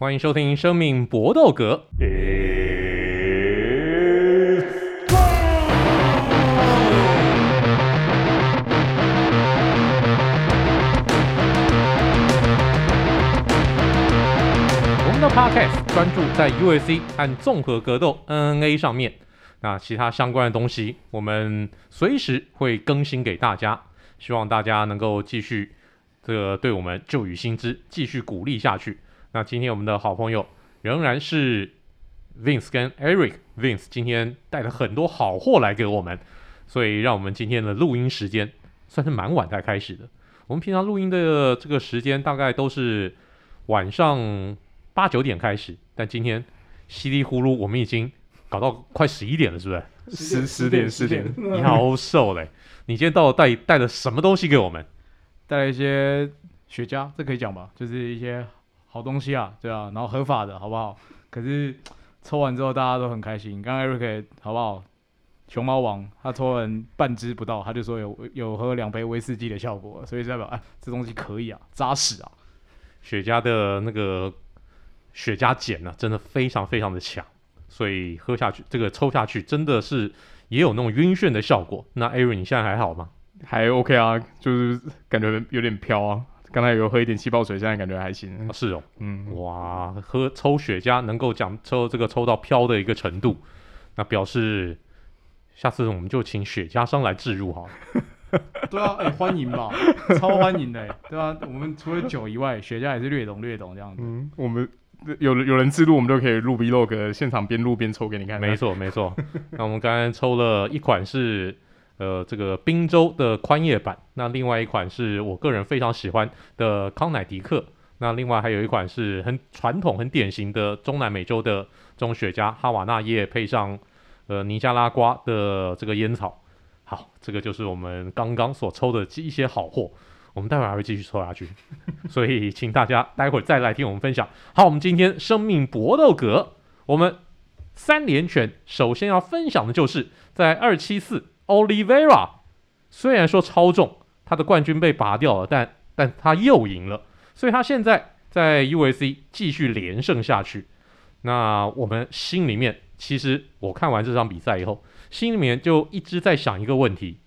欢迎收听《生命搏斗格》。我们的 Podcast 专注在 UFC 和综合格斗 MMA 上面，那其他相关的东西，我们随时会更新给大家。希望大家能够继续这个对我们旧雨新知，继续鼓励下去。那今天我们的好朋友仍然是 Vince 跟 Eric。Vince 今天带了很多好货来给我们，所以让我们今天的录音时间算是蛮晚才开始的。我们平常录音的这个时间大概都是晚上八九点开始，但今天稀里呼噜我们已经搞到快十一点了，是不是？十十点十点，你好瘦嘞！你今天到底带带了什么东西给我们？带了一些雪茄，这可以讲吧？就是一些好东西啊，对啊，然后合法的，好不好？可是抽完之后大家都很开心。刚刚 Eric 好不好？熊猫王他抽完半支不到，他就说有有喝两杯威士忌的效果，所以代表哎，这东西可以啊，扎实啊。雪茄的那个雪茄碱呢，真的非常非常的强，所以喝下去，这个抽下去真的是。也有那种晕眩的效果。那 Aaron，你现在还好吗？还 OK 啊，就是感觉有点飘啊。刚才有喝一点气泡水，现在感觉还行。啊、是哦，嗯，哇，喝抽雪茄能够讲抽这个抽到飘的一个程度，那表示下次我们就请雪茄商来置入哈。对啊，哎、欸，欢迎吧，超欢迎的，对啊，我们除了酒以外，雪茄也是略懂略懂这样子。嗯，我们。有有人自录，我们就可以录 Vlog，现场边录边抽给你看。没错，没错。那我们刚刚抽了一款是呃这个宾州的宽叶版，那另外一款是我个人非常喜欢的康乃狄克，那另外还有一款是很传统、很典型的中南美洲的这种雪茄，哈瓦那叶配上呃尼加拉瓜的这个烟草。好，这个就是我们刚刚所抽的一些好货。我们待会还会继续抽下去，所以请大家待会再来听我们分享。好，我们今天生命搏斗格，我们三连拳首先要分享的就是在二七四 Olivera 虽然说超重，他的冠军被拔掉了，但但他又赢了，所以他现在在 UFC 继续连胜下去。那我们心里面，其实我看完这场比赛以后，心里面就一直在想一个问题：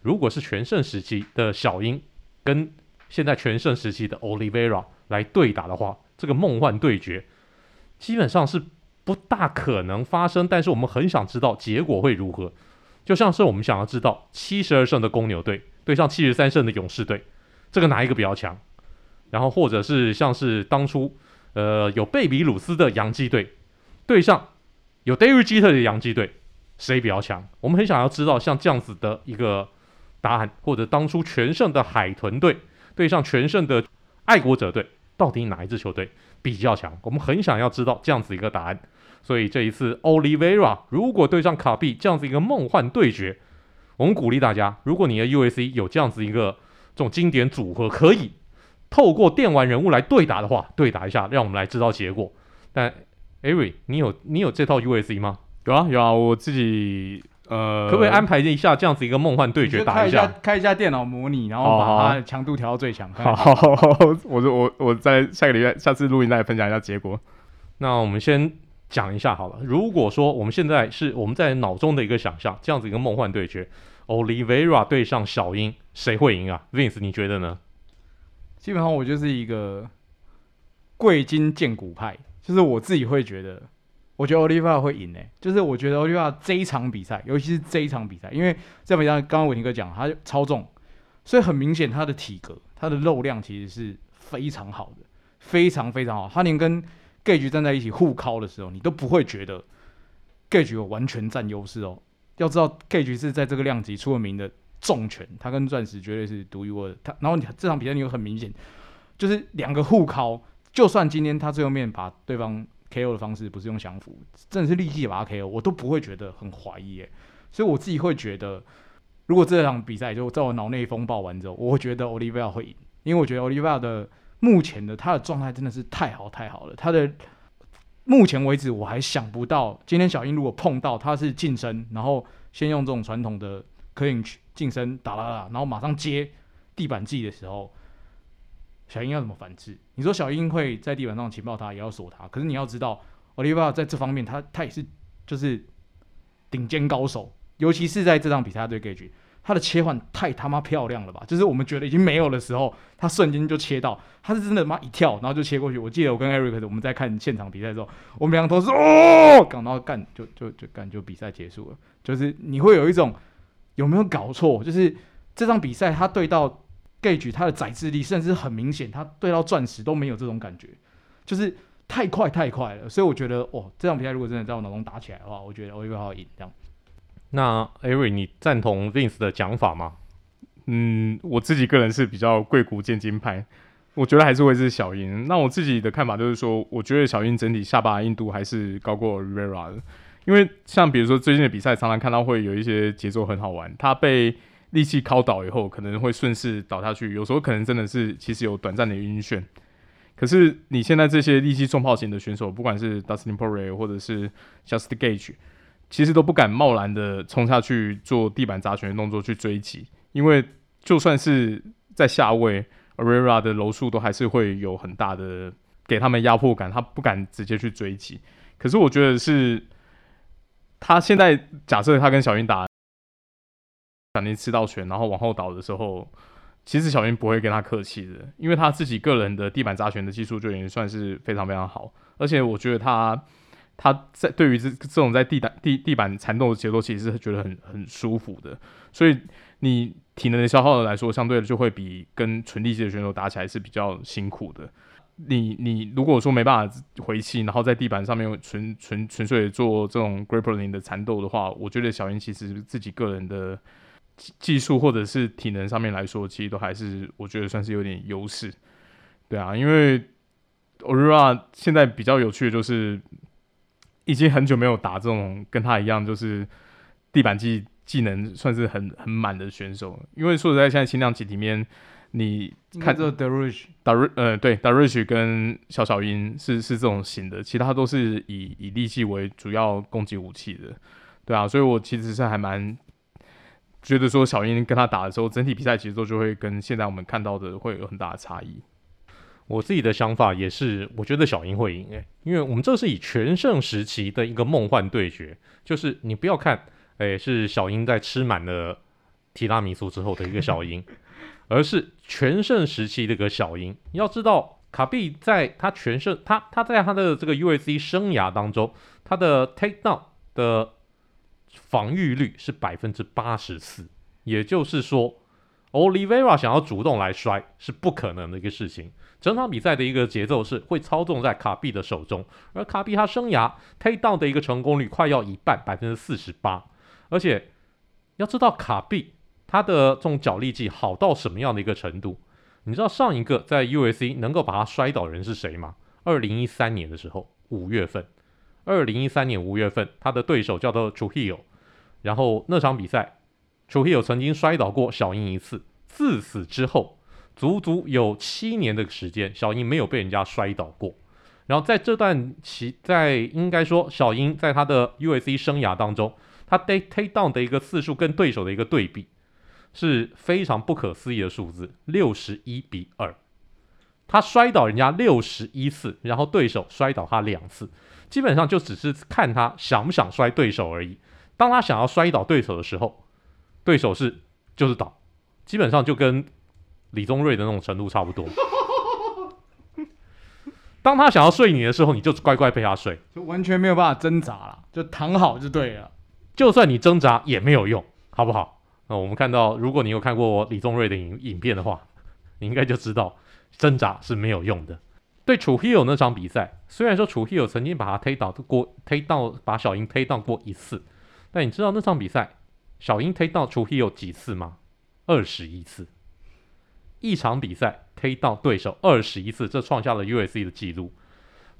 如果是全盛时期的小鹰。跟现在全盛时期的 Olivera 来对打的话，这个梦幻对决基本上是不大可能发生。但是我们很想知道结果会如何，就像是我们想要知道七十二胜的公牛队对上七十三胜的勇士队，这个哪一个比较强？然后或者是像是当初呃有贝比鲁斯的洋基队对上有 Derek Jeter 的洋基队，谁比较强？我们很想要知道像这样子的一个。答案，或者当初全胜的海豚队对上全胜的爱国者队，到底哪一支球队比较强？我们很想要知道这样子一个答案。所以这一次，Oliveira 如果对上卡比这样子一个梦幻对决，我们鼓励大家，如果你的 UAC 有这样子一个这种经典组合，可以透过电玩人物来对打的话，对打一下，让我们来知道结果。但 Ari，你有你有这套 UAC 吗？有啊有啊，我自己。呃，可不可以安排一下这样子一个梦幻对决打一下？开一下电脑模拟，然后把它强度调到最强。好，好，好，好，我说我我在下个礼拜下次录音再分享一下结果。那我们先讲一下好了。如果说我们现在是我们在脑中的一个想象，这样子一个梦幻对决，Olivera 对上小鹰，谁会赢啊？Vince，你觉得呢？基本上我就是一个贵金见骨派，就是我自己会觉得。我觉得 Olivera 会赢诶、就是我觉得 Olivera 这一场比赛，尤其是这一场比赛，因为这比赛刚刚伟霆哥讲，他超重，所以很明显他的体格、他的肉量其实是非常好的，非常非常好。他连跟 Gage 站在一起互靠的时候，你都不会觉得 Gage 有完全占优势哦。要知道 Gage 是在这个量级出了名的重拳，他跟钻石绝对是独一无二。他然后你这场比赛你会很明显，就是两个互靠，就算今天他最后面把对方。KO 的方式不是用降服，真的是立即把他 KO，我都不会觉得很怀疑耶。所以我自己会觉得，如果这场比赛就在我脑内风暴完之后，我会觉得 Olivia 会赢，因为我觉得 Olivia 的目前的他的状态真的是太好太好了。他的目前为止我还想不到，今天小英如果碰到他是近身，然后先用这种传统的 clinch 近身打打打，然后马上接地板技的时候，小英要怎么反制？你说小英会在地板上情报他，也要锁他。可是你要知道，Oliva 在这方面他他也是就是顶尖高手，尤其是在这场比赛对 Gage，他的切换太他妈漂亮了吧！就是我们觉得已经没有的时候，他瞬间就切到，他是真的妈一跳，然后就切过去。我记得我跟 Eric 我们在看现场比赛的时候，我们两个都是哦，然后干就就就干就比赛结束了。就是你会有一种有没有搞错？就是这场比赛他对到。Gage，他的宰制力甚至很明显，他对到钻石都没有这种感觉，就是太快太快了。所以我觉得，哦，这场比赛如果真的在我脑中打起来的话，我觉得 Oliveira 会赢这样。那 Ari，你赞同 Vince 的讲法吗？嗯，我自己个人是比较贵古贱今派，我觉得还是会是小鹰。那我自己的看法就是说，我觉得小鹰整体下巴硬度还是高过 Rivera 的，因为像比如说最近的比赛，常常看到会有一些节奏很好玩，他被。力气敲倒以后，可能会顺势倒下去。有时候可能真的是其实有短暂的晕眩。可是你现在这些力气重炮型的选手，不管是 Dustin Poirier 或者是 Justin Gaige 其实都不敢贸然的冲下去做地板砸拳的动作去追击，因为就算是在下位，Ariera 的柔术都还是会有很大的给他们压迫感，他不敢直接去追击。可是我觉得是，他现在假设他跟小云打。小鹰吃到拳，然后往后倒的时候，其实小云不会跟他客气的，因为他自己个人的地板砸拳的技术就已经算是非常非常好，而且我觉得他他在对于这这种在地板地地板缠斗的节奏，其实是觉得很很舒服的，所以你体能的消耗来说，相对的就会比跟纯力气的选手打起来是比较辛苦的。你你如果说没办法回气，然后在地板上面纯纯纯粹做这种 grappling 的缠斗的话，我觉得小云其实自己个人的。技术或者是体能上面来说，其实都还是我觉得算是有点优势，对啊，因为 Orora 现在比较有趣的就是，已经很久没有打这种跟他一样就是地板技技能算是很很满的选手，因为说实在，现在轻量级里面，你看这 Dariush Dar 呃对 Dariush 跟小小鹰是是这种型的，其他都是以以力气为主要攻击武器的，对啊，所以我其实是还蛮。觉得说小英跟他打的时候，整体比赛节奏就会跟现在我们看到的会有很大的差异。我自己的想法也是，我觉得小鹰会赢诶，因为我们这是以全盛时期的一个梦幻对决，就是你不要看，诶，是小鹰在吃满了提拉米苏之后的一个小鹰，而是全盛时期的一个小鹰。要知道，卡比在他全盛，他他在他的这个 UFC 生涯当中，他的 takedown 的。防御率是百分之八十四，也就是说 Olivera 想要主动来摔是不可能的一个事情。整场比赛的一个节奏是会操纵在卡比的手中，而卡比他生涯 takedown 的一个成功率快要一半，百分之四十八。而且要知道卡比他的这种脚力技好到什么样的一个程度？你知道上一个在 UFC 能够把他摔倒人是谁吗？二零一三年的时候，五月份。二零一三年五月份，他的对手叫做 Trujillo，然后那场比赛，Trujillo 曾经摔倒过小英一次。自此之后，足足有七年的时间，小英没有被人家摔倒过。然后在这段期，在应该说小英在他的 UFC 生涯当中，他 day take down 的一个次数跟对手的一个对比是非常不可思议的数字，六十一比二。他摔倒人家六十一次，然后对手摔倒他两次。基本上就只是看他想不想摔对手而已。当他想要摔倒对手的时候，对手是就是倒，基本上就跟李宗瑞的那种程度差不多。当他想要睡你的时候，你就乖乖被他睡，就完全没有办法挣扎了，就躺好就对了。就算你挣扎也没有用，好不好？那我们看到，如果你有看过李宗瑞的影影片的话，你应该就知道挣扎是没有用的。对楚希友那场比赛，虽然说楚希友曾经把他推倒过，推到把小英推倒过一次，但你知道那场比赛小鹰推倒楚希友几次吗？二十一次，一场比赛推倒对手二十一次，这创下了 U.S.C 的记录。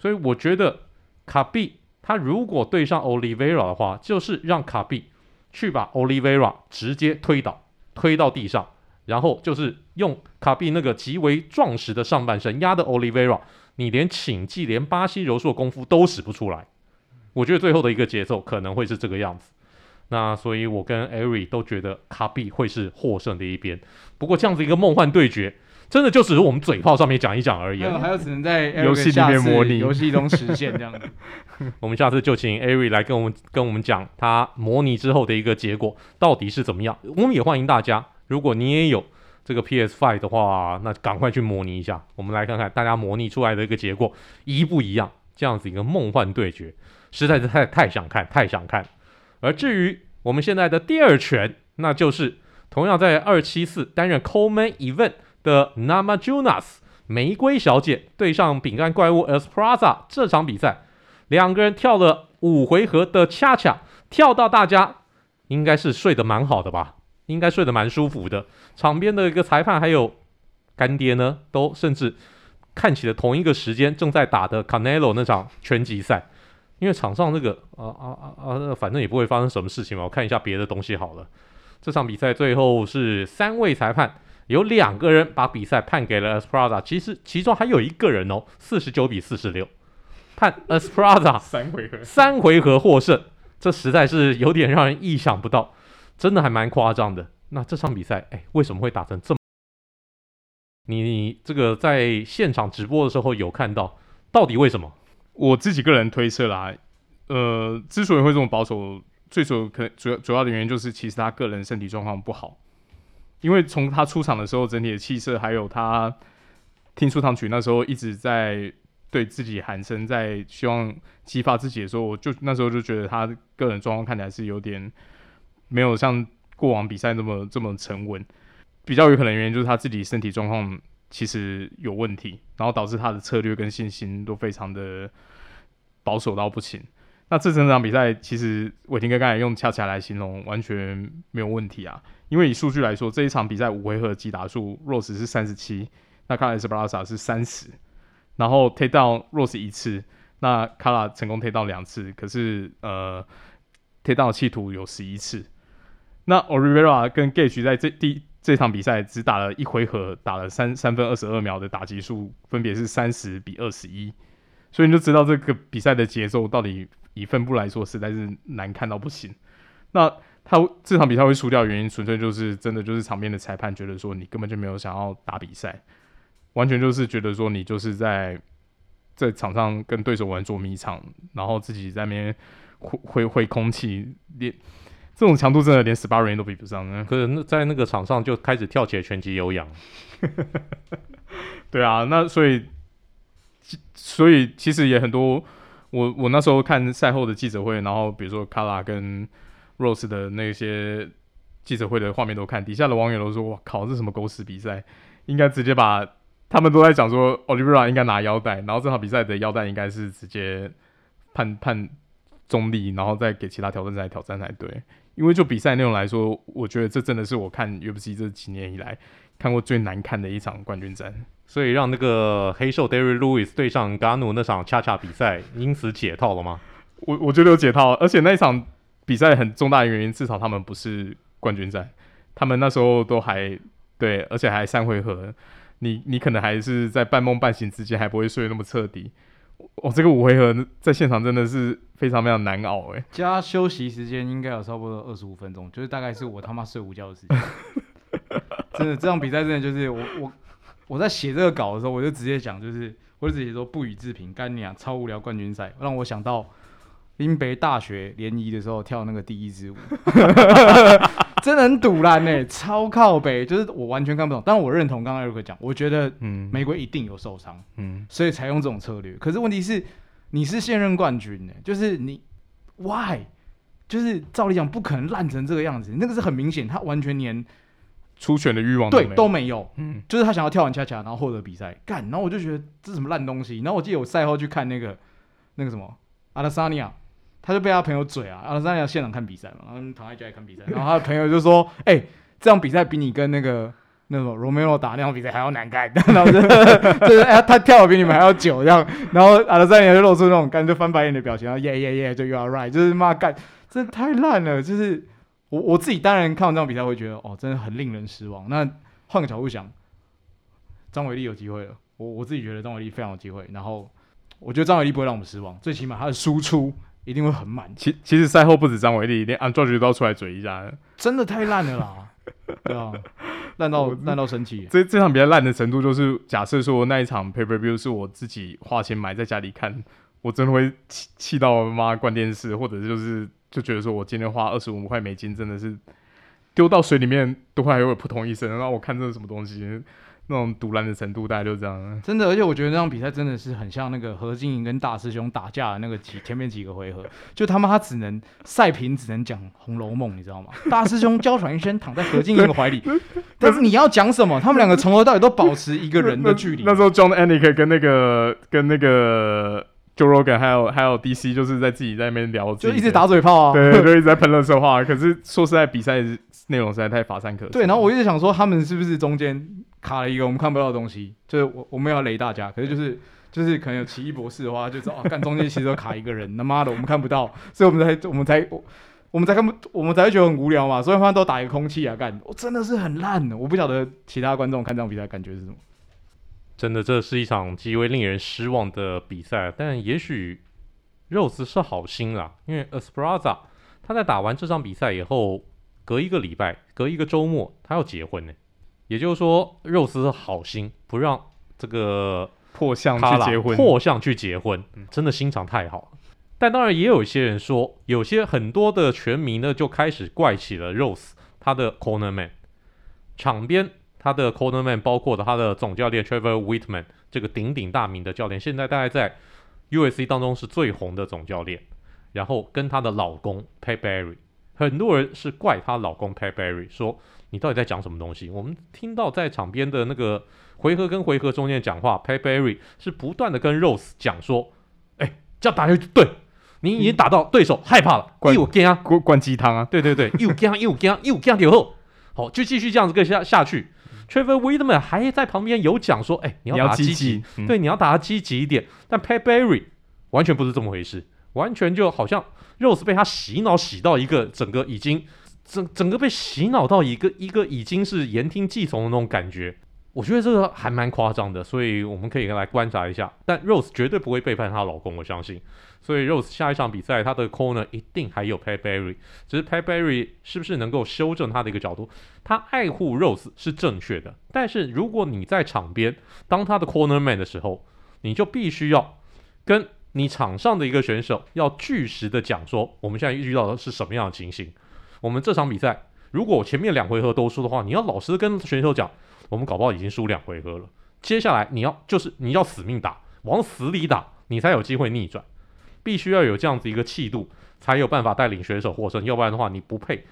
所以我觉得卡比他如果对上 Olivera 的话，就是让卡比去把 Olivera 直接推倒，推到地上。然后就是用卡比那个极为壮实的上半身压的 Olivera，你连请技、连巴西柔术的功夫都使不出来。我觉得最后的一个节奏可能会是这个样子。那所以，我跟艾瑞都觉得卡比会是获胜的一边。不过，这样子一个梦幻对决，真的就只是我们嘴炮上面讲一讲而已。还有只能在游戏里面模拟，游戏中实现这样子。我们下次就请艾瑞来跟我们跟我们讲他模拟之后的一个结果到底是怎么样。我们也欢迎大家，如果你也有这个 PS Five 的话，那赶快去模拟一下，我们来看看大家模拟出来的一个结果一不一样。这样子一个梦幻对决，实在是太太想看，太想看。而至于我们现在的第二拳，那就是同样在二七四担任 Co-Main Event 的 Namajunas 玫瑰小姐对上饼干怪物 Esparza 这场比赛，两个人跳了五回合的恰恰，跳到大家应该是睡得蛮好的吧，应该睡得蛮舒服的。场边的一个裁判还有干爹呢，都甚至。看起了同一个时间正在打的 Canelo 那场拳击赛，因为场上这个啊啊啊啊，反正也不会发生什么事情嘛。我看一下别的东西好了。这场比赛最后是三位裁判，有两个人把比赛判给了 Esprada，其实其中还有一个人哦，四十九比四十六，判 Esprada 三回合三回合获胜，这实在是有点让人意想不到，真的还蛮夸张的。那这场比赛，哎，为什么会打成这么？你，你这个在现场直播的时候有看到，到底为什么？我自己个人推测啦，呃，之所以会这么保守，最主可能主要主要的原因就是其实他个人身体状况不好，因为从他出场的时候，整体的气色，还有他听出场曲那时候一直在对自己喊声，在希望激发自己的时候，我就那时候就觉得他个人状况看起来是有点没有像过往比赛那么这么沉稳。比较有可能原因就是他自己身体状况其实有问题，然后导致他的策略跟信心都非常的保守到不行。那这整场比赛其实伟霆哥刚才用恰恰来形容完全没有问题啊，因为以数据来说，这一场比赛五回合击打数，Rose 是三十七，那卡拉斯布拉萨是三十，然后 take down Rose 一次，那卡拉成功 take down 两次，可是呃 take down 企图有十一次，那 Oliveira 跟 Gage 在这第这场比赛只打了一回合，打了三三分二十二秒的打击数，分别是三十比二十一，所以你就知道这个比赛的节奏到底以分布来说实在是难看到不行。那他这场比赛会输掉原因，纯粹就是真的就是场边的裁判觉得说你根本就没有想要打比赛，完全就是觉得说你就是在在场上跟对手玩捉迷藏，然后自己在那边挥挥挥空气练。这种强度真的连 sparring 都比不上呢。可是那在那个场上就开始跳起来拳击有氧。对啊，那所以所以其实也很多。我我那时候看赛后的记者会，然后比如说卡拉跟 Rose 的那些记者会的画面都看，底下的网友都说：“哇靠，这什么狗屎比赛！应该直接把他们都在讲说 Oliveira 应该拿腰带，然后这场比赛的腰带应该是直接判判中立，然后再给其他挑战者来挑战才对。”因为就比赛内容来说，我觉得这真的是我看 UFC 这几年以来看过最难看的一场冠军战，所以让那个黑兽 Derrick Lewis 对上 Ngannou 那场恰恰比赛因此解套了吗？我我觉得有解套，而且那一场比赛很重大的原因，至少他们不是冠军战，他们那时候都还对，而且还三回合，你你可能还是在半梦半醒之间，还不会睡那么彻底。哦，这个五回合在现场真的是非常非常难熬哎，加休息时间应该有差不多二十五分钟，就是大概是我他妈睡午觉的时间。真的，这场比赛真的就是我我我在写这个稿的时候，我就直接讲，就是我就直接说不予置评，干你啊，超无聊冠军赛，让我想到林北大学联谊的时候跳那个第一支舞。真的很堵烂呢，超靠北，就是我完全看不懂。但我认同刚刚 Eric 讲，我觉得，嗯，玫瑰一定有受伤，嗯，所以才用这种策略。可是问题是，你是现任冠军呢，就是你，Why？就是照理讲不可能烂成这个样子，那个是很明显，他完全连出拳的欲望对都没有，嗯，就是他想要跳完恰恰，然后获得比赛干，然后我就觉得这是什么烂东西。然后我记得我赛后去看那个那个什么阿拉萨尼亚。他就被他朋友嘴啊，然后在那现场看比赛嘛，然后躺在家里看比赛，然后他的朋友就说：“哎、这场比赛比你跟那个那种罗梅罗打那场比赛还要难看。”然后就是哎、欸，他跳的比你们还要久这样，然后阿德赛尼就露出那种干就翻白眼的表情，然后耶耶耶，就 you are right，就是骂干，真的太烂了。就是我我自己当然看完这场比赛会觉得哦，真的很令人失望。那换个角度想，张伟丽有机会了，我我自己觉得张伟丽非常有机会。然后我觉得张伟丽不会让我们失望，最起码他的输出。一定会很满。其其实赛后不止张伟丽，连安卓菊都要出来嘴一下，真的太烂了啦，对啊。烂到烂到生气。这这场比赛烂的程度，就是假设说那一场 pay per view 是我自己花钱买在家里看，我真的会气气到妈关电视，或者就是就觉得说我今天花二十五块美金真的是丢到水里面都会还会扑通一声，然后我看这是什么东西。那种堵拦的程度大概就这样，真的，而且我觉得那场比赛真的是很像那个何金银跟大师兄打架的那个几 前面几个回合，就他妈他只能赛评只能讲《红楼梦》，你知道吗？大师兄娇喘一声躺在何金银的怀里，但是你要讲什么？他们两个从头到尾都保持一个人的距离。那时候 John Anik 跟那个跟那个 Joe Rogan 还有还有 DC 就是在自己在那边聊，就一直打嘴炮啊，对，就一直在喷垃圾话。可是说实在，比赛内容实在太乏善可陈。对，然后我一直想说，他们是不是中间？卡了一个我们看不到的东西，就是我我们要雷大家，可是就是就是可能有奇异博士的话，就知道哦，干中间其实都卡一个人，他妈的我们看不到，所以我们才我们才我我们才看不我们才会觉得很无聊嘛，所以他们都打一个空气啊，干，我真的是很烂的，我不晓得其他观众看这场比赛感觉是什么。真的，这是一场极为令人失望的比赛，但也许 Rose 是好心啦，因为 Esprasa 他在打完这场比赛以后，隔一个礼拜，隔一个周末，他要结婚呢。也就是说，肉丝是好心不让这个破相去结婚，破相去结婚，真的心肠太好了。但当然也有一些人说，有些很多的拳迷呢就开始怪起了 Rose 他的 corner man，场边他的 corner man 包括了他的总教练 Trevor Wittman 这个鼎鼎大名的教练，现在大概在 USC 当中是最红的总教练。然后跟他的老公 Pat Barry，很多人是怪他老公 Pat Barry 说。你到底在讲什么东西？我们听到在场边的那个回合跟回合中间讲话 p a y b e r r y 是不断的跟 Rose 讲说：“哎、欸，这样打下去，对你已经打到对手害怕了，又惊啊，灌灌鸡汤啊，对对对，又惊又惊又惊以后，好，就继续这样子跟下下去。嗯、Trevor Wittman 还在旁边有讲说：“哎、欸，你要打积极，嗯、对，你要打积极一点。”但 Pat Barry 完全不是这么回事，完全就好像 Rose 被他洗脑洗到一个整个已经。整整个被洗脑到一个一个已经是言听计从的那种感觉，我觉得这个还蛮夸张的，所以我们可以来观察一下。但 Rose 绝对不会背叛她老公，我相信。所以 Rose 下一场比赛，她的 corner 一定还有 Pat Barry，只是 Pat Barry 是不是能够修正他的一个角度？他爱护 Rose 是正确的，但是如果你在场边当他的 corner man 的时候，你就必须要跟你场上的一个选手要据实的讲说，我们现在遇到的是什么样的情形。我们这场比赛，如果前面两回合都输的话，你要老实跟选手讲，我们搞不好已经输两回合了。接下来你要就是你要死命打，往死里打，你才有机会逆转。必须要有这样子一个气度，才有办法带领选手获胜。要不然的话，你不配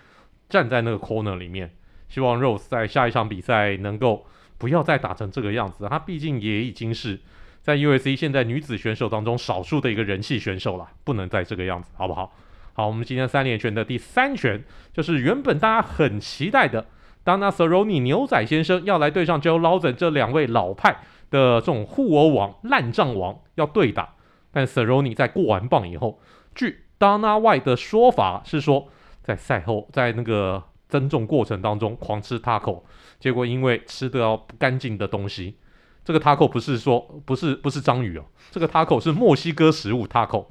站在那个 corner 里面。希望 Rose 在下一场比赛能够不要再打成这个样子。他毕竟也已经是在 USC 现在女子选手当中少数的一个人气选手了，不能再这个样子，好不好？好，我们今天三连拳的第三拳，就是原本大家很期待的，Donald Cerrone 牛仔先生要来对上 Joe Lauzon 这两位老派的这种互殴王、烂账王要对打。但 Cerone 在过完磅以后，据 Dana White 的说法是说，在赛后在那个增重过程当中狂吃 taco，结果因为吃的要不干净的东西。这个 taco 不是说不是不是章鱼哦，这个 taco 是墨西哥食物 taco，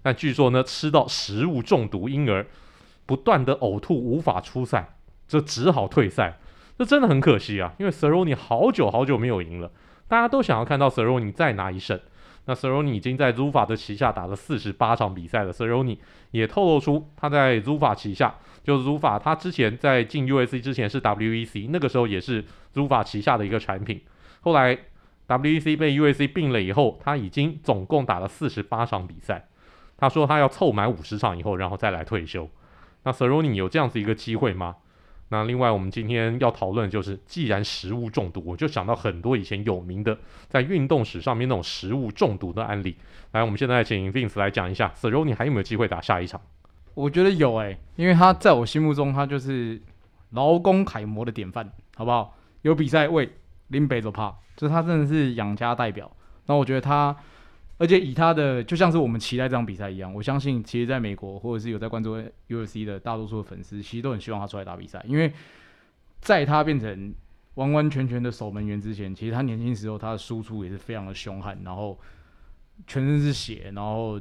但据说呢吃到食物中毒，因而不断的呕吐，无法出赛，这只好退赛，这真的很可惜啊，因为 Cerrone 好久好久没有赢了，大家都想要看到 Cerrone 再拿一胜。那 Cerrone 已经在 Zufa 的旗下打了四十八场比赛了，Cerrone 也透露出他在 Zufa 旗下，就 Zufa 他之前在进 usc 之前是 WEC，那个时候也是 Zufa 旗下的一个产品，后来。WEC 被 UAC 并了以后，他已经总共打了四十八场比赛。他说他要凑满五十场以后，然后再来退休。那 Cerrone 有这样子一个机会吗？那另外我们今天要讨论就是，既然食物中毒，我就想到很多以前有名的在运动史上面那种食物中毒的案例。来，我们现在请 Vince 来讲一下，Cerrone 还有没有机会打下一场？我觉得有诶、因为他在我心目中他就是劳工楷模的典范，好不好？有比赛为林北走怕。就是他真的是养家代表，那我觉得他，而且以他的就像是我们期待这场比赛一样，我相信其实在美国或者是有在关注 UFC 的大多数的粉丝，其实都很希望他出来打比赛，因为在他变成完完全全的守门员之前，其实他年轻时候他的输出也是非常的凶悍，然后全身是血，然后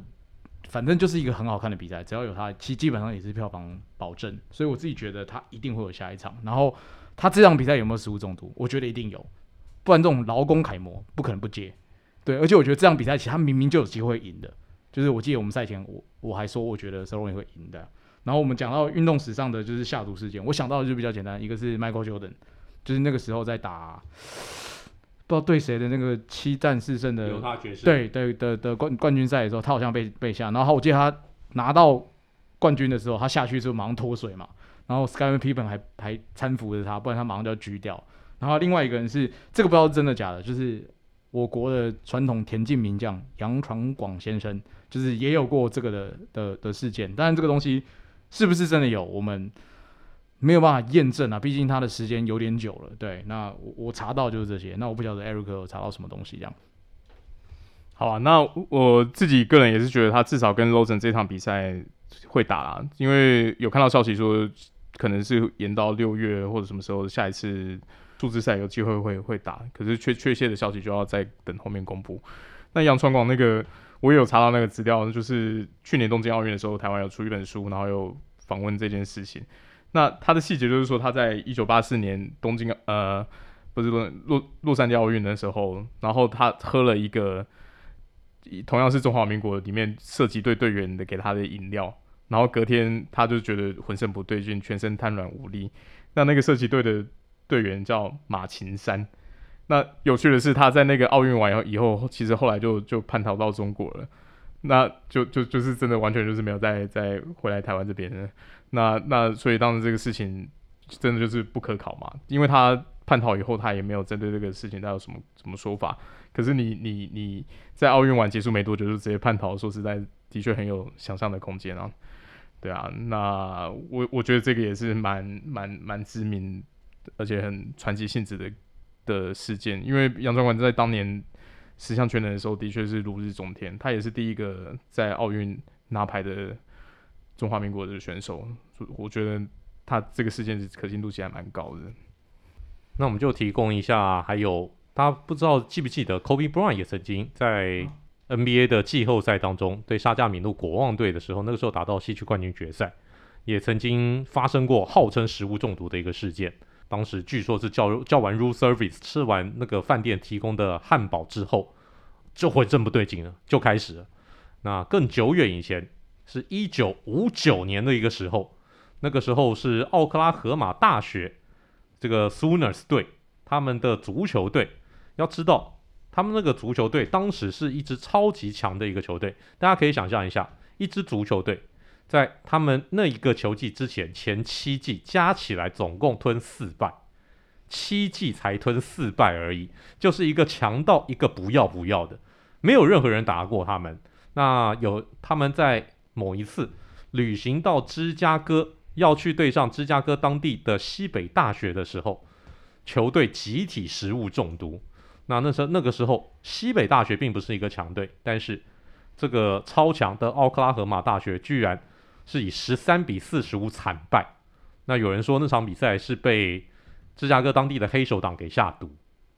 反正就是一个很好看的比赛，只要有他，其实基本上也是票房保证，所以我自己觉得他一定会有下一场，然后他这场比赛有没有食物中毒？我觉得一定有，不然这种劳工楷模不可能不接。对，而且我觉得这场比赛其实他明明就有机会赢的，就是我记得我们赛前我我还说我觉得 Cerrone 会赢的。然后我们讲到运动史上的就是下毒事件，我想到的就比较简单，一个是 Michael Jordan，就是那个时候在打不知道对谁的那个七战四胜的对对的的冠冠军赛的时候，他好像被被下，然后我记得他拿到冠军的时候，他下去之后马上脱水嘛，然后 Scottie Pippen 还还搀扶着他，不然他马上就要狙掉。然后另外一个人是这个不知道是真的假的，就是我国的传统田径名将杨传广先生，就是也有过这个的的的事件，当然这个东西。是不是真的有？我们没有办法验证啊，毕竟他的时间有点久了。对，那我我查到就是这些。那我不晓得 Eric 有查到什么东西这样。好啊，那我自己个人也是觉得他至少跟 Losen 这场比赛会打啦，因为有看到消息说可能是延到六月或者什么时候下一次数字赛有机会会会打，可是确确切的消息就要再等后面公布。那杨传广那个。我也有查到那个资料，就是去年东京奥运的时候，台湾有出一本书，然后有访问这件事情。那他的细节就是说，他在一九八四年东京呃，不是洛洛洛杉矶奥运的时候，然后他喝了一个同样是中华民国里面射击队队员的给他的饮料，然后隔天他就觉得浑身不对劲，全身瘫软无力。那那个射击队的队员叫马琴山。那有趣的是，他在那个奥运完以后，其实后来就就叛逃到中国了。那就就就是真的完全就是没有再再回来台湾这边了。那那所以当时这个事情真的就是不可考嘛，因为他叛逃以后，他也没有针对这个事情他有什么什么说法。可是你你你在奥运完结束没多久就直接叛逃，说实在的确很有想象的空间啊。对啊，那我我觉得这个也是蛮蛮蛮知名，而且很传奇性质的。的事件，因为杨传广在当年十项全能的时候，的确是如日中天。他也是第一个在奥运拿牌的中华民国的选手，我觉得他这个事件是可信度其实还蛮高的。那我们就提供一下，还有大家不知道记不记得，Kobe Bryant 也曾经在 NBA 的季后赛当中对沙加米诺国王队的时候，那个时候打到西区冠军决赛，也曾经发生过号称食物中毒的一个事件。当时据说是叫叫完 room service，吃完那个饭店提供的汉堡之后，就会真不对劲了，就开始了。那更久远以前，是一九五九年的一个时候，那个时候是奥克拉荷马大学这个 Sooners 队，他们的足球队。要知道，他们那个足球队当时是一支超级强的一个球队，大家可以想象一下，一支足球队。在他们那一个球季之前，前七季加起来总共吞四败，七季才吞四败而已，就是一个强到一个不要不要的，没有任何人打过他们。那有他们在某一次旅行到芝加哥，要去对上芝加哥当地的西北大学的时候，球队集体食物中毒。那那时候那个时候西北大学并不是一个强队，但是这个超强的奥克拉荷马大学居然。是以十三比四十五惨败。那有人说那场比赛是被芝加哥当地的黑手党给下毒。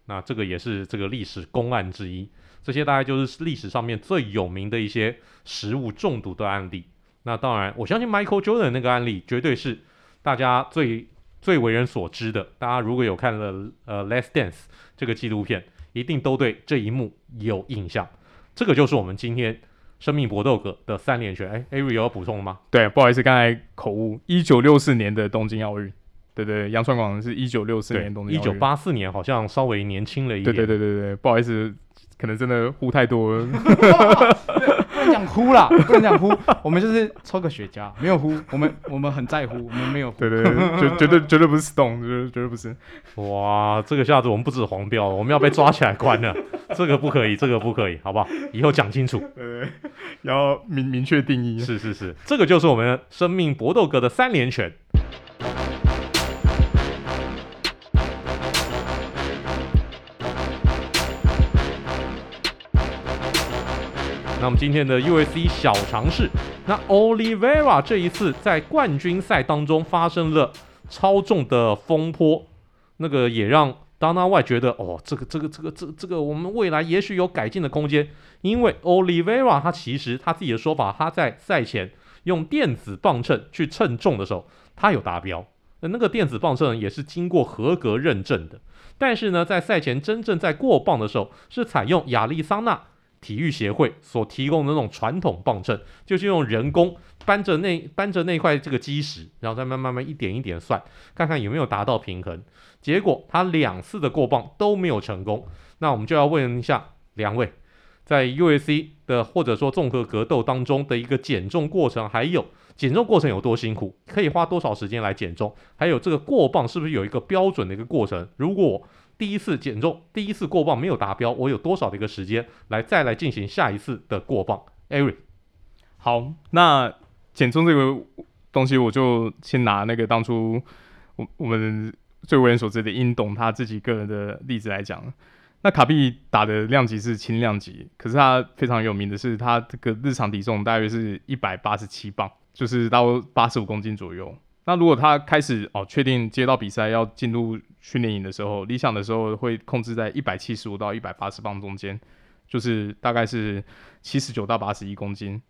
那这个也是这个历史公案之一。这些大概就是历史上面最有名的一些食物中毒的案例。那当然，我相信 Michael Jordan 那个案例绝对是大家最最为人所知的。大家如果有看了呃《Last Dance》这个纪录片，一定都对这一幕有印象。这个就是我们今天。生命搏斗格的三连拳，哎，Ari 有要补充的吗？对，不好意思，刚才口误。一九六四年的东京奥运，对对，杨传广是一九六四年东京奥运。一九八四年好像稍微年轻了一点。对对对对对，不好意思，可能真的呼太多了。呼啦，不能讲呼，我们就是抽个雪茄，没有呼，我们我们很在乎，我们没有呼。对对对，绝绝对绝对不是 Stone，绝绝对不是。哇，这个下子我们不止黄标了，我们要被抓起来关了，这个不可以，这个不可以，好不好？以后讲清楚，对，对，对，要明明确定义。是是是，这个就是我们生命搏斗格的三连拳。那么今天的 USC 小尝试，那 Olivera 这一次在冠军赛当中发生了超重的风波，那个也让 Dana White 觉得哦，这个这个这个这、这个我们未来也许有改进的空间，因为 Olivera 他其实他自己的说法，他在赛前用电子磅秤去称重的时候，他有达标，那个电子磅秤也是经过合格认证的。但是呢，在赛前真正在过磅的时候，是采用亚利桑那体育协会所提供的那种传统磅秤，就是用人工搬着那搬着那块这个基石，然后再慢慢慢一点一点算，看看有没有达到平衡。结果他两次的过磅都没有成功。那我们就要问一下两位，在 UFC 的或者说综合格斗当中的一个减重过程，还有减重过程有多辛苦，可以花多少时间来减重，还有这个过磅是不是有一个标准的一个过程？如果第一次减重，第一次过磅没有达标，我有多少的一个时间来再来进行下一次的过磅？Eric，好，那减重这个东西，我就先拿那个当初我我们最为人所知的英董他自己个人的例子来讲。那卡比打的量级是轻量级，可是他非常有名的是他这个日常体重大约是一百八十七磅，就是到八十五公斤左右。那如果他开始哦，确定接到比赛要进入训练营的时候，理想的时候会控制在一百七十五到一百八十磅中间，就是大概是七十九到八十一公斤。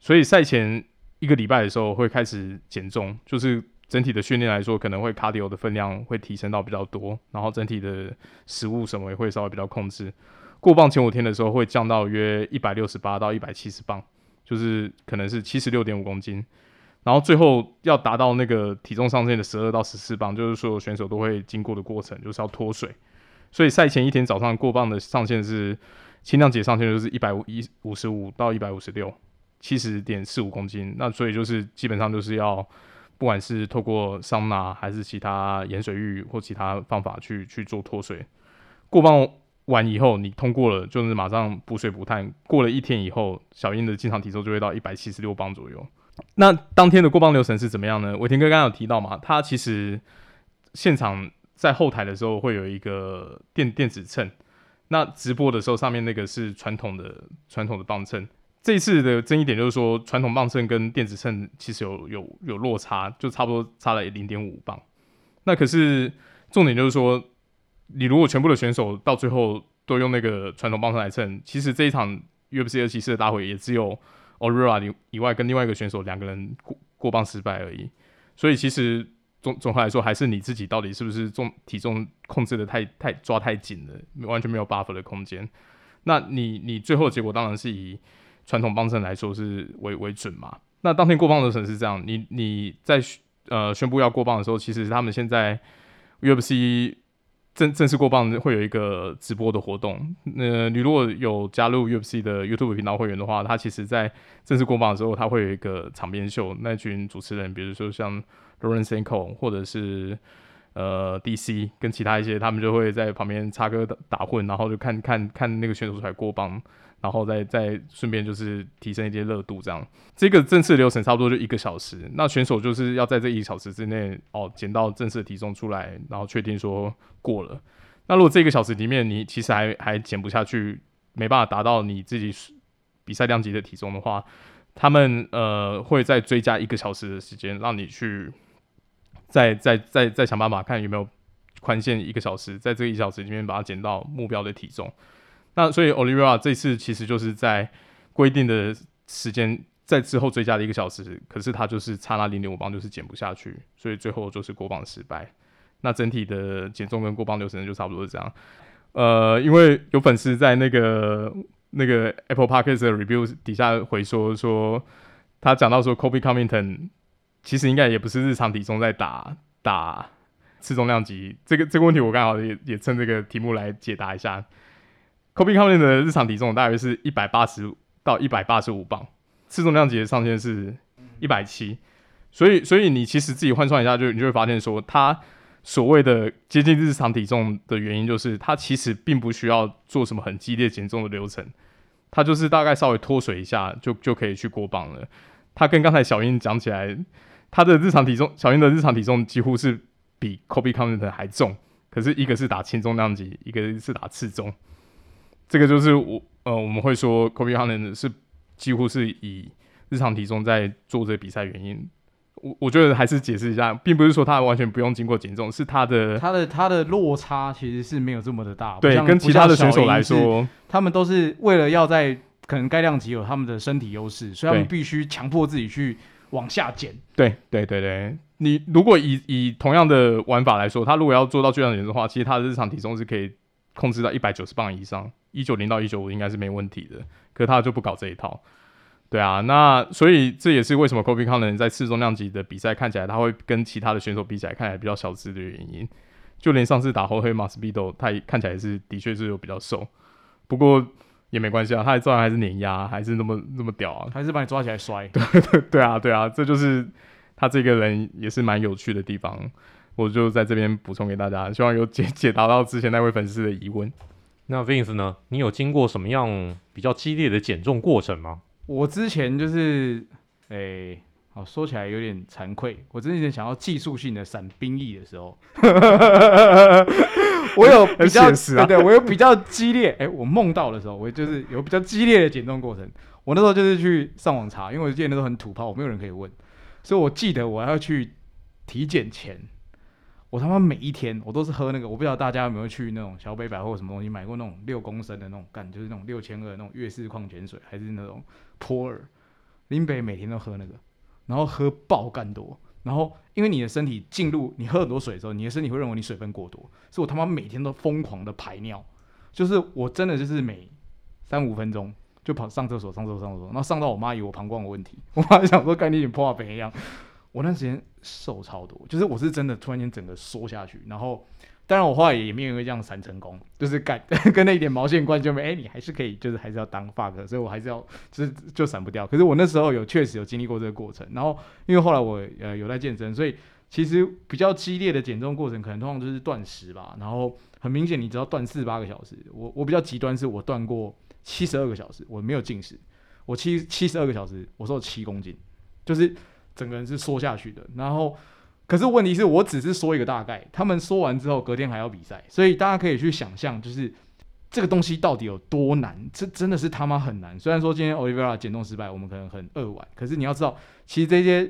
所以赛前一个礼拜的时候会开始减重，就是整体的训练来说，可能会 cardio 的分量会提升到比较多，然后整体的食物什么也会稍微比较控制。过磅前五天的时候会降到约一百六十八到一百七十磅，就是可能是七十六点五公斤。然后最后要达到那个体重上限的十二到十四磅，就是所有选手都会经过的过程，就是要脱水。所以赛前一天早上过磅的上限是轻量级上限就是一百五一五十五到一百五十六，七十点四五公斤。那所以就是基本上就是要不管是透过桑拿还是其他盐水浴或其他方法去去做脱水。过磅完以后你通过了，就是马上补水补碳。过了一天以后，小鹰的经常体重就会到一百七十六磅左右。那当天的过磅流程是怎么样呢？伟霆哥刚刚有提到嘛，他其实现场在后台的时候会有一个电电子秤，那直播的时候上面那个是传统的传统的磅秤。这一次的争议点就是说，传统磅秤跟电子秤其实有有有落差，就差不多差了零点五磅。那可是重点就是说，你如果全部的选手到最后都用那个传统磅秤来称，其实这一场 UFC 二七四的大会也只有。Oliveira 以以外，跟另外一个选手两个人过过磅失败而已，所以其实总总的来说，还是你自己到底是不是重体重控制的太太抓太紧了，完全没有 buffer 的空间。那你你最后的结果当然是以传统磅秤来说是为为准嘛。那当天过磅的时候是这样，你你在呃宣布要过磅的时候，其实他们现在 UFC。正正式过磅会有一个直播的活动。呃，你如果有加入 UFC 的 YouTube 频道会员的话，他其实在正式过磅的时候，他会有一个场边秀。那群主持人，比如说像 Lomachenko 或者是呃 DC 跟其他一些，他们就会在旁边插科打诨，然后就看看看那个选手出来过磅。然后再再顺便就是提升一些热度，这样这个正式流程差不多就一个小时。那选手就是要在这一小时之内哦减到正式的体重出来，然后确定说过了。那如果这个小时里面你其实还还减不下去，没办法达到你自己比赛量级的体重的话，他们呃会再追加一个小时的时间，让你去再再再再想办法看有没有宽限一个小时，在这一小时里面把它减到目标的体重。那所以 Olivia 这次其实就是在规定的时间在之后追加了一个小时，可是他就是差那零点五磅就是减不下去，所以最后就是过磅失败。那整体的减重跟过磅流程就差不多是这样。呃，因为有粉丝在那个那个 Apple Podcast 的 review 底下回说说，他讲到说 Kobe Covington 其实应该也不是日常体重在打打次重量级，这个这个问题我刚好也也趁这个题目来解答一下。Colby Covington 的日常体重大约是一百八十到一百八十五磅，次重量级的上限是一百七，所以所以你其实自己换算一下，就你就会发现说，他所谓的接近日常体重的原因，就是他其实并不需要做什么很激烈减重的流程，他就是大概稍微脱水一下就就可以去过磅了。他跟刚才小英讲起来，他的日常体重，小鹰的日常体重几乎是比 Colby Covington 还重，可是一个是打轻重量级，一个是打次重。这个就是我呃，我们会说 Colby Covington 是几乎是以日常体重在做这个比赛原因。我我觉得还是解释一下，并不是说他完全不用经过减重，是他的他的他的落差其实是没有这么的大。对，跟其他的选手来说，他们都是为了要在可能该量级有他们的身体优势，所以他们必须强迫自己去往下减。对对对对，你如果以以同样的玩法来说，他如果要做到巨量减重的话，其实他的日常体重是可以控制到一百九十磅以上，一九零到一九五应该是没问题的。可他就不搞这一套。对啊，那所以这也是为什么 Kobe c o n n 在次重量级的比赛看起来他会跟其他的选手比起来看起来比较小只的原因。就连上次打后黑马斯比斗，他看起来是的确是有比较瘦。不过也没关系啊，他照样还是碾压，还是那么那么屌啊，还是把你抓起来摔。对 对对啊对啊，这就是他这个人也是蛮有趣的地方。我就在这边补充给大家，希望有解解答到之前那位粉丝的疑问。那 Vince 呢？你有经过什么样比较激烈的减重过程吗？我之前就是，诶、欸，好说起来有点惭愧。我之前想要技术性的闪兵役的时候，我有比较，啊、对对，我有比较激烈。哎、欸，我梦到的时候，我就是有比较激烈的减重过程。我那时候就是去上网查，因为我记得那时候很土炮，我没有人可以问，所以我记得我要去体检前。我他妈每一天我都是喝那个，我不知道大家有没有去那种小北百货什么东西买过那种六公升的那种干，就是那种六千二的那种悦氏矿泉水，还是那种普洱。林北每天都喝那个，然后喝爆干多，然后因为你的身体进入你喝很多水的时候，你的身体会认为你水分过多，所以我他妈每天都疯狂的排尿，就是我真的就是每三五分钟就跑上厕所上厕所上厕所，然后上到我妈以为我膀胱有问题，我妈想说干你破话肥一样。我那时间瘦超多，就是我是真的突然间整个缩下去，然后当然我后来也没有因为这样闪成功，就是干 跟那一点毛线关系就没，哎、你还是可以，就是还是要当 fuck，所以我还是要就是就闪不掉。可是我那时候有确实有经历过这个过程，然后因为后来我呃有在健身，所以其实比较激烈的减重过程可能通常就是断食吧，然后很明显你只要断四八个小时，我我比较极端是我断过七十二个小时，我没有进食，我七七十二个小时我瘦七公斤，就是。整个人是缩下去的，然后，可是问题是我只是说一个大概，他们说完之后隔天还要比赛，所以大家可以去想象，就是这个东西到底有多难，这真的是他妈很难。虽然说今天 Oliver 减重失败，我们可能很扼腕，可是你要知道，其实这些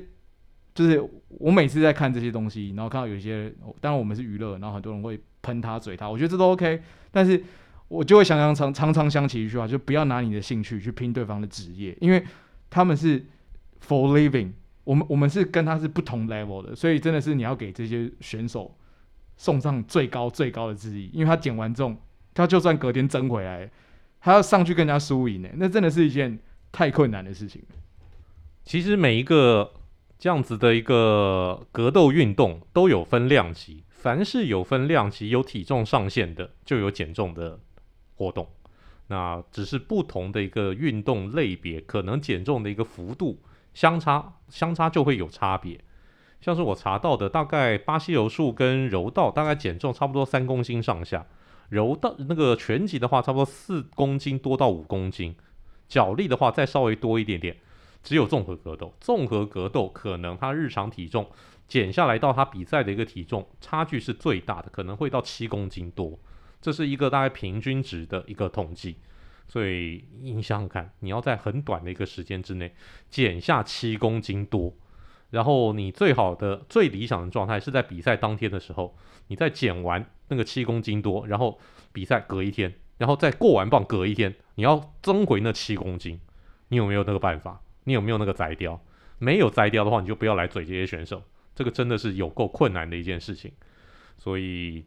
就是我每次在看这些东西，然后看到有一些，当然我们是娱乐，然后很多人会喷他、嘴他，我觉得这都 OK，但是我就会想想常常常想起一句话，就不要拿你的兴趣去拼对方的职业，因为他们是 for living。我们我们是跟他是不同 level 的，所以真的是你要给这些选手送上最高最高的致意，因为他减完重，他就算隔天争回来，他要上去跟人家输赢呢，那真的是一件太困难的事情。其实每一个这样子的一个格斗运动都有分量级，凡是有分量级、有体重上限的，就有减重的活动。那只是不同的一个运动类别，可能减重的一个幅度。相差相差就会有差别，像是我查到的，大概巴西柔术跟柔道大概减重差不多三公斤上下，柔道那个拳击的话差不多四公斤多到五公斤，角力的话再稍微多一点点。只有综合格斗，综合格斗可能他日常体重减下来到他比赛的一个体重差距是最大的，可能会到七公斤多，这是一个大概平均值的一个统计。所以你想想看，你要在很短的一个时间之内减下七公斤多，然后你最好的、最理想的状态是在比赛当天的时候，你再减完那个七公斤多，然后比赛隔一天，然后再过完磅隔一天，你要增回那七公斤，你有没有那个办法？你有没有那个摘掉？没有摘掉的话，你就不要来嘴这些选手，这个真的是有够困难的一件事情，所以。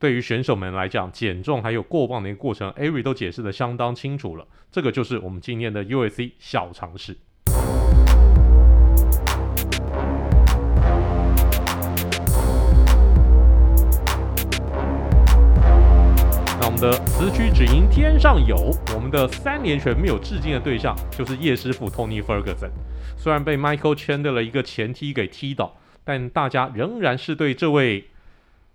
对于选手们来讲，减重还有过磅的一个过程，Avery 都解释的相当清楚了。这个就是我们今天的 UFC 小常识。那我们的此曲只应天上有，我们的三连拳没有致敬的对象就是叶师傅 Tony Ferguson。虽然被 Michael Chandler 的一个前踢给踢倒，但大家仍然是对这位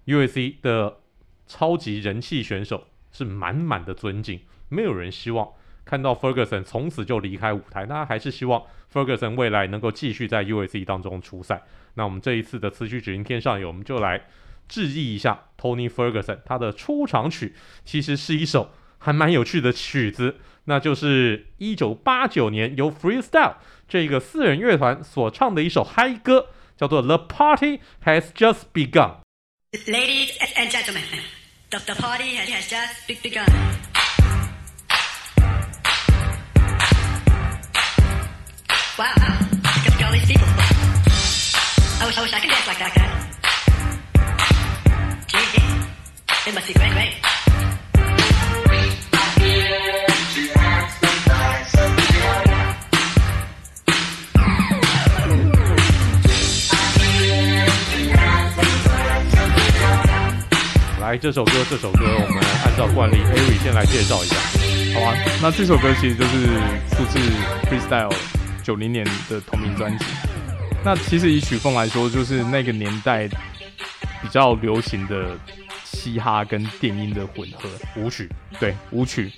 UFC 的。超级人气选手是满满的尊敬，没有人希望看到 Ferguson 从此就离开舞台，大家还是希望 Ferguson 未来能够继续在 USC 当中出赛。那我们这一次的词曲只应天上有，我们就来致意一下 Tony Ferguson，他的出场曲其实是一首还蛮有趣的曲子，那就是一九八九年由 Freestyle 这个四人乐团所唱的一首嗨歌，叫做 The Party Has Just Begun。Ladies and gentlemen, the, the party has, has just begun. Wow, look at all these people. so wish I could dance like that guy. Gee, it must be great, great. 来，这首歌，这首歌，我们按照惯例，Ari 先来介绍一下。好啊，那这首歌其实就是出自 Freestyle 九零年的同名专辑。那其实以曲风来说，就是那个年代比较流行的嘻哈跟电音的混合舞曲，对，舞曲。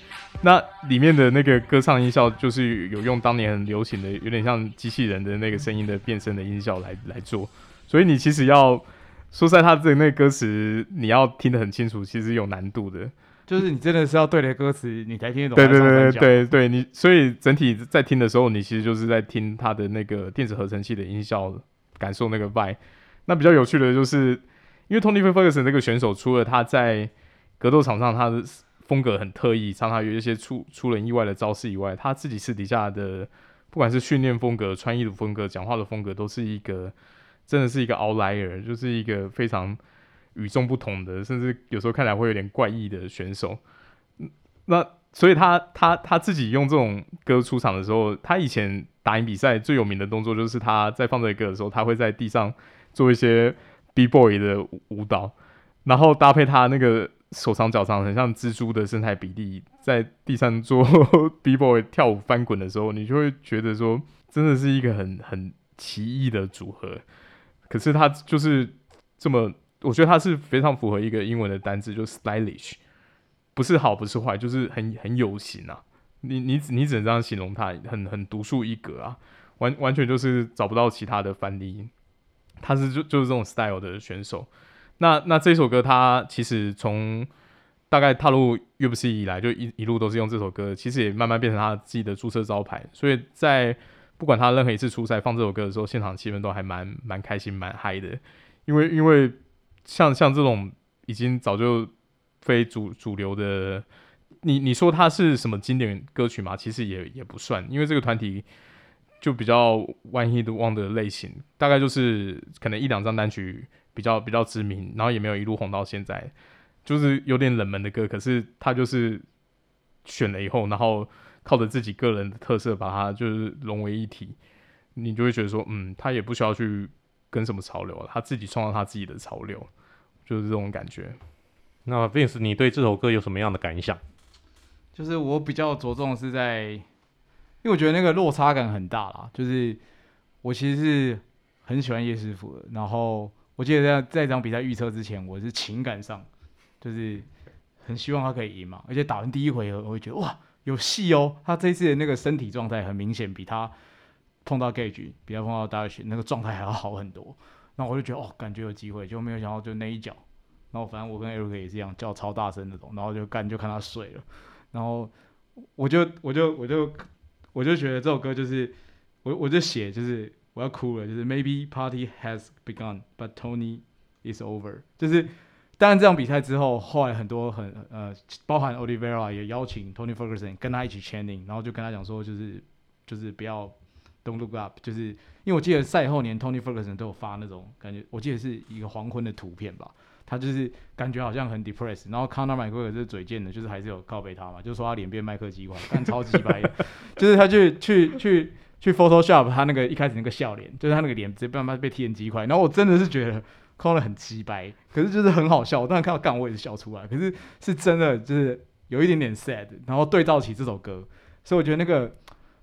那里面的那个歌唱音效，就是有用当年很流行的，有点像机器人的那个声音的变声的音效来来做。所以你其实要说在他的那歌词，你要听得很清楚，其实有难度的。就是你真的是要对着歌词，你才听得懂。对对对对对对，你所以整体在听的时候，你其实就是在听他的那个电子合成器的音效，感受那个 vibe。那比较有趣的就是，因为 Tony Ferguson 这个选手，除了他在格斗场上他的风格很特异，常常有一些出出人意外的招式以外，他自己私底下的不管是训练风格、穿衣的风格、讲话的风格，都是一个真的是一个 outlier，就是一个非常与众不同的，甚至有时候看来会有点怪异的选手。那所以他他他自己用这种歌出场的时候，他以前打赢比赛最有名的动作就是他在放这个歌的时候，他会在地上做一些 B boy 的舞蹈，然后搭配他那个。手长脚长，很像蜘蛛的身材比例，在地上做 B boy 跳舞翻滚的时候，你就会觉得说，真的是一个很很奇异的组合。可是他就是这么，我觉得他是非常符合一个英文的单字，就是 stylish，不是好，不是坏，就是很很有型啊。你你你只能这样形容他，很很独树一格啊，完完全就是找不到其他的翻译。他是就就是这种 style 的选手。那那这首歌，他其实从大概踏入 UFC 以来，就一一路都是用这首歌，其实也慢慢变成他自己的注册招牌。所以在不管他任何一次出赛放这首歌的时候，现场气氛都还蛮蛮开心、蛮嗨的。因为因为像像这种已经早就非主主流的，你你说它是什么经典歌曲嘛？其实也也不算，因为这个团体就比较 one hit wonder 的类型，大概就是可能一两张单曲。比较比较知名，然后也没有一路红到现在，就是有点冷门的歌。可是他就是选了以后，然后靠着自己个人的特色把它就是融为一体，你就会觉得说，嗯，他也不需要去跟什么潮流了，他自己创造他自己的潮流，就是这种感觉。那 Vince，你对这首歌有什么样的感想？就是我比较着重是在，因为我觉得那个落差感很大啦。就是我其实是很喜欢叶师傅的，然后。我记得在在这场比赛预测之前，我是情感上就是很希望他可以赢嘛，而且打完第一回合，我会觉得哇有戏哦。他这次的那个身体状态很明显比他碰到 Gage，比他碰到 Dvalishvili 那个状态还要好很多。那我就觉得哦，感觉有机会，就没有想到就那一脚。然后反正我跟 Eric 也是一样叫超大声那种，然后就干就看他睡了。然后我就我就我就我就觉得这首歌就是我我就写就是。我要哭了，就是 Maybe party has begun, but Tony is over。就是当然这场比赛之后，后来很多很呃，包含 Olivera 也邀请 Tony Ferguson 跟他一起 chanting，然后就跟他讲说，就是就是不要 Don't look up，就是因为我记得赛后连 Tony Ferguson 都有发那种感觉，我记得是一个黄昏的图片吧，他就是感觉好像很 depressed，然后 Conor McGregor 是嘴贱的，就是还是有靠北他嘛，就说他脸变麦克鸡块，但超级白，就是他去去去。去 Photoshop 他那个一开始那个笑脸，就是他那个脸直接被他被踢成鸡块。然后我真的是觉得 Conor 很鸡掰，可是就是很好笑。我当时看到干我也是笑出来，可是是真的就是有一点点 sad。然后对照起这首歌，所以我觉得那个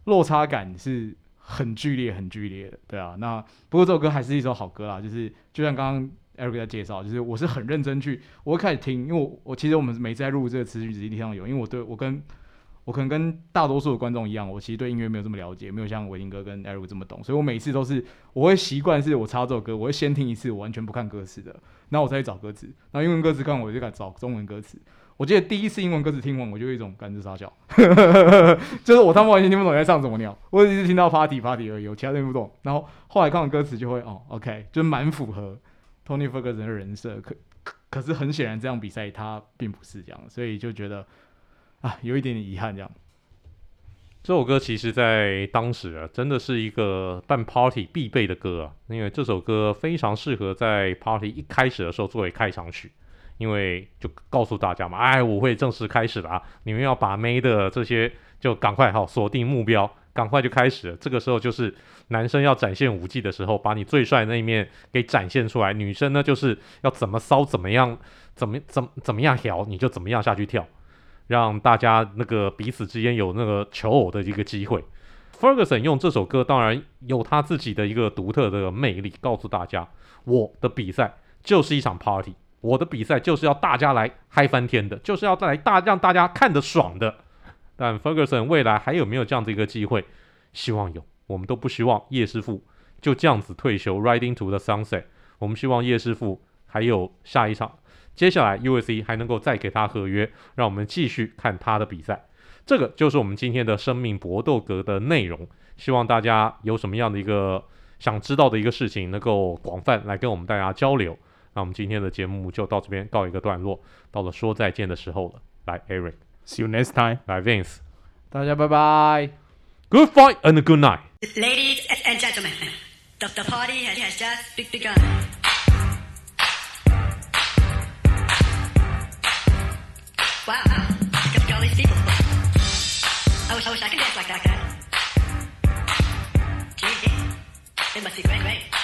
落差感是很剧烈、很剧烈的。对啊，那不过这首歌还是一首好歌啦。就是就像刚刚 Eric 在介绍，就是我是很认真去，我会开始听，因为我我其实我们没在录这个词曲子一定上有，因为我对我跟。我可能跟大多数的观众一样，我其实对音乐没有这么了解，没有像伟霆哥跟 Eric 这么懂，所以我每次都是我会习惯是我插这首歌，我会先听一次，我完全不看歌词的，然后我再去找歌词，然后英文歌词看完我就敢找中文歌词。我记得第一次英文歌词听完，我就有一种感觉傻笑，就是我他妈完全听不懂你在唱什么鸟，我只是听到 party party 而已，我其他听不懂。然后后来看完歌词就会哦，OK，就蛮符合 Tony Ferguson 的人设，可可是很显然这样比赛他并不是这样，所以就觉得。啊，有一点点遗憾这样。这首歌其实，在当时啊，真的是一个办 party 必备的歌啊，因为这首歌非常适合在 party 一开始的时候作为开场曲，因为就告诉大家嘛，哎，舞会正式开始了啊，你们要把妹的这些就赶快好锁定目标，赶快就开始了。这个时候就是男生要展现舞技的时候，把你最帅的那一面给展现出来；女生呢，就是要怎么骚怎么样，怎么怎么怎么样调，你就怎么样下去跳。让大家那个彼此之间有那个求偶的一个机会。Ferguson 用这首歌，当然有他自己的一个独特的魅力，告诉大家，我的比赛就是一场 party，我的比赛就是要大家来嗨翻天的，就是要来大让大家看得爽的。但 Ferguson 未来还有没有这样子一个机会？希望有，我们都不希望叶师傅就这样子退休，Riding to the sunset。我们希望叶师傅还有下一场。接下来 USC 还能够再给他合约，让我们继续看他的比赛。这个就是我们今天的生命搏斗格的内容。希望大家有什么样的一个想知道的一个事情，能够广泛来跟我们大家交流。那我们今天的节目就到这边告一个段落，到了说再见的时候了。来，Eric，See you next time。来，Vince，大家拜拜。Good fight and good night。Ladies and gentlemen, the, the party has just begun. I can dance like that guy. Yeah, yeah. It must be great, great.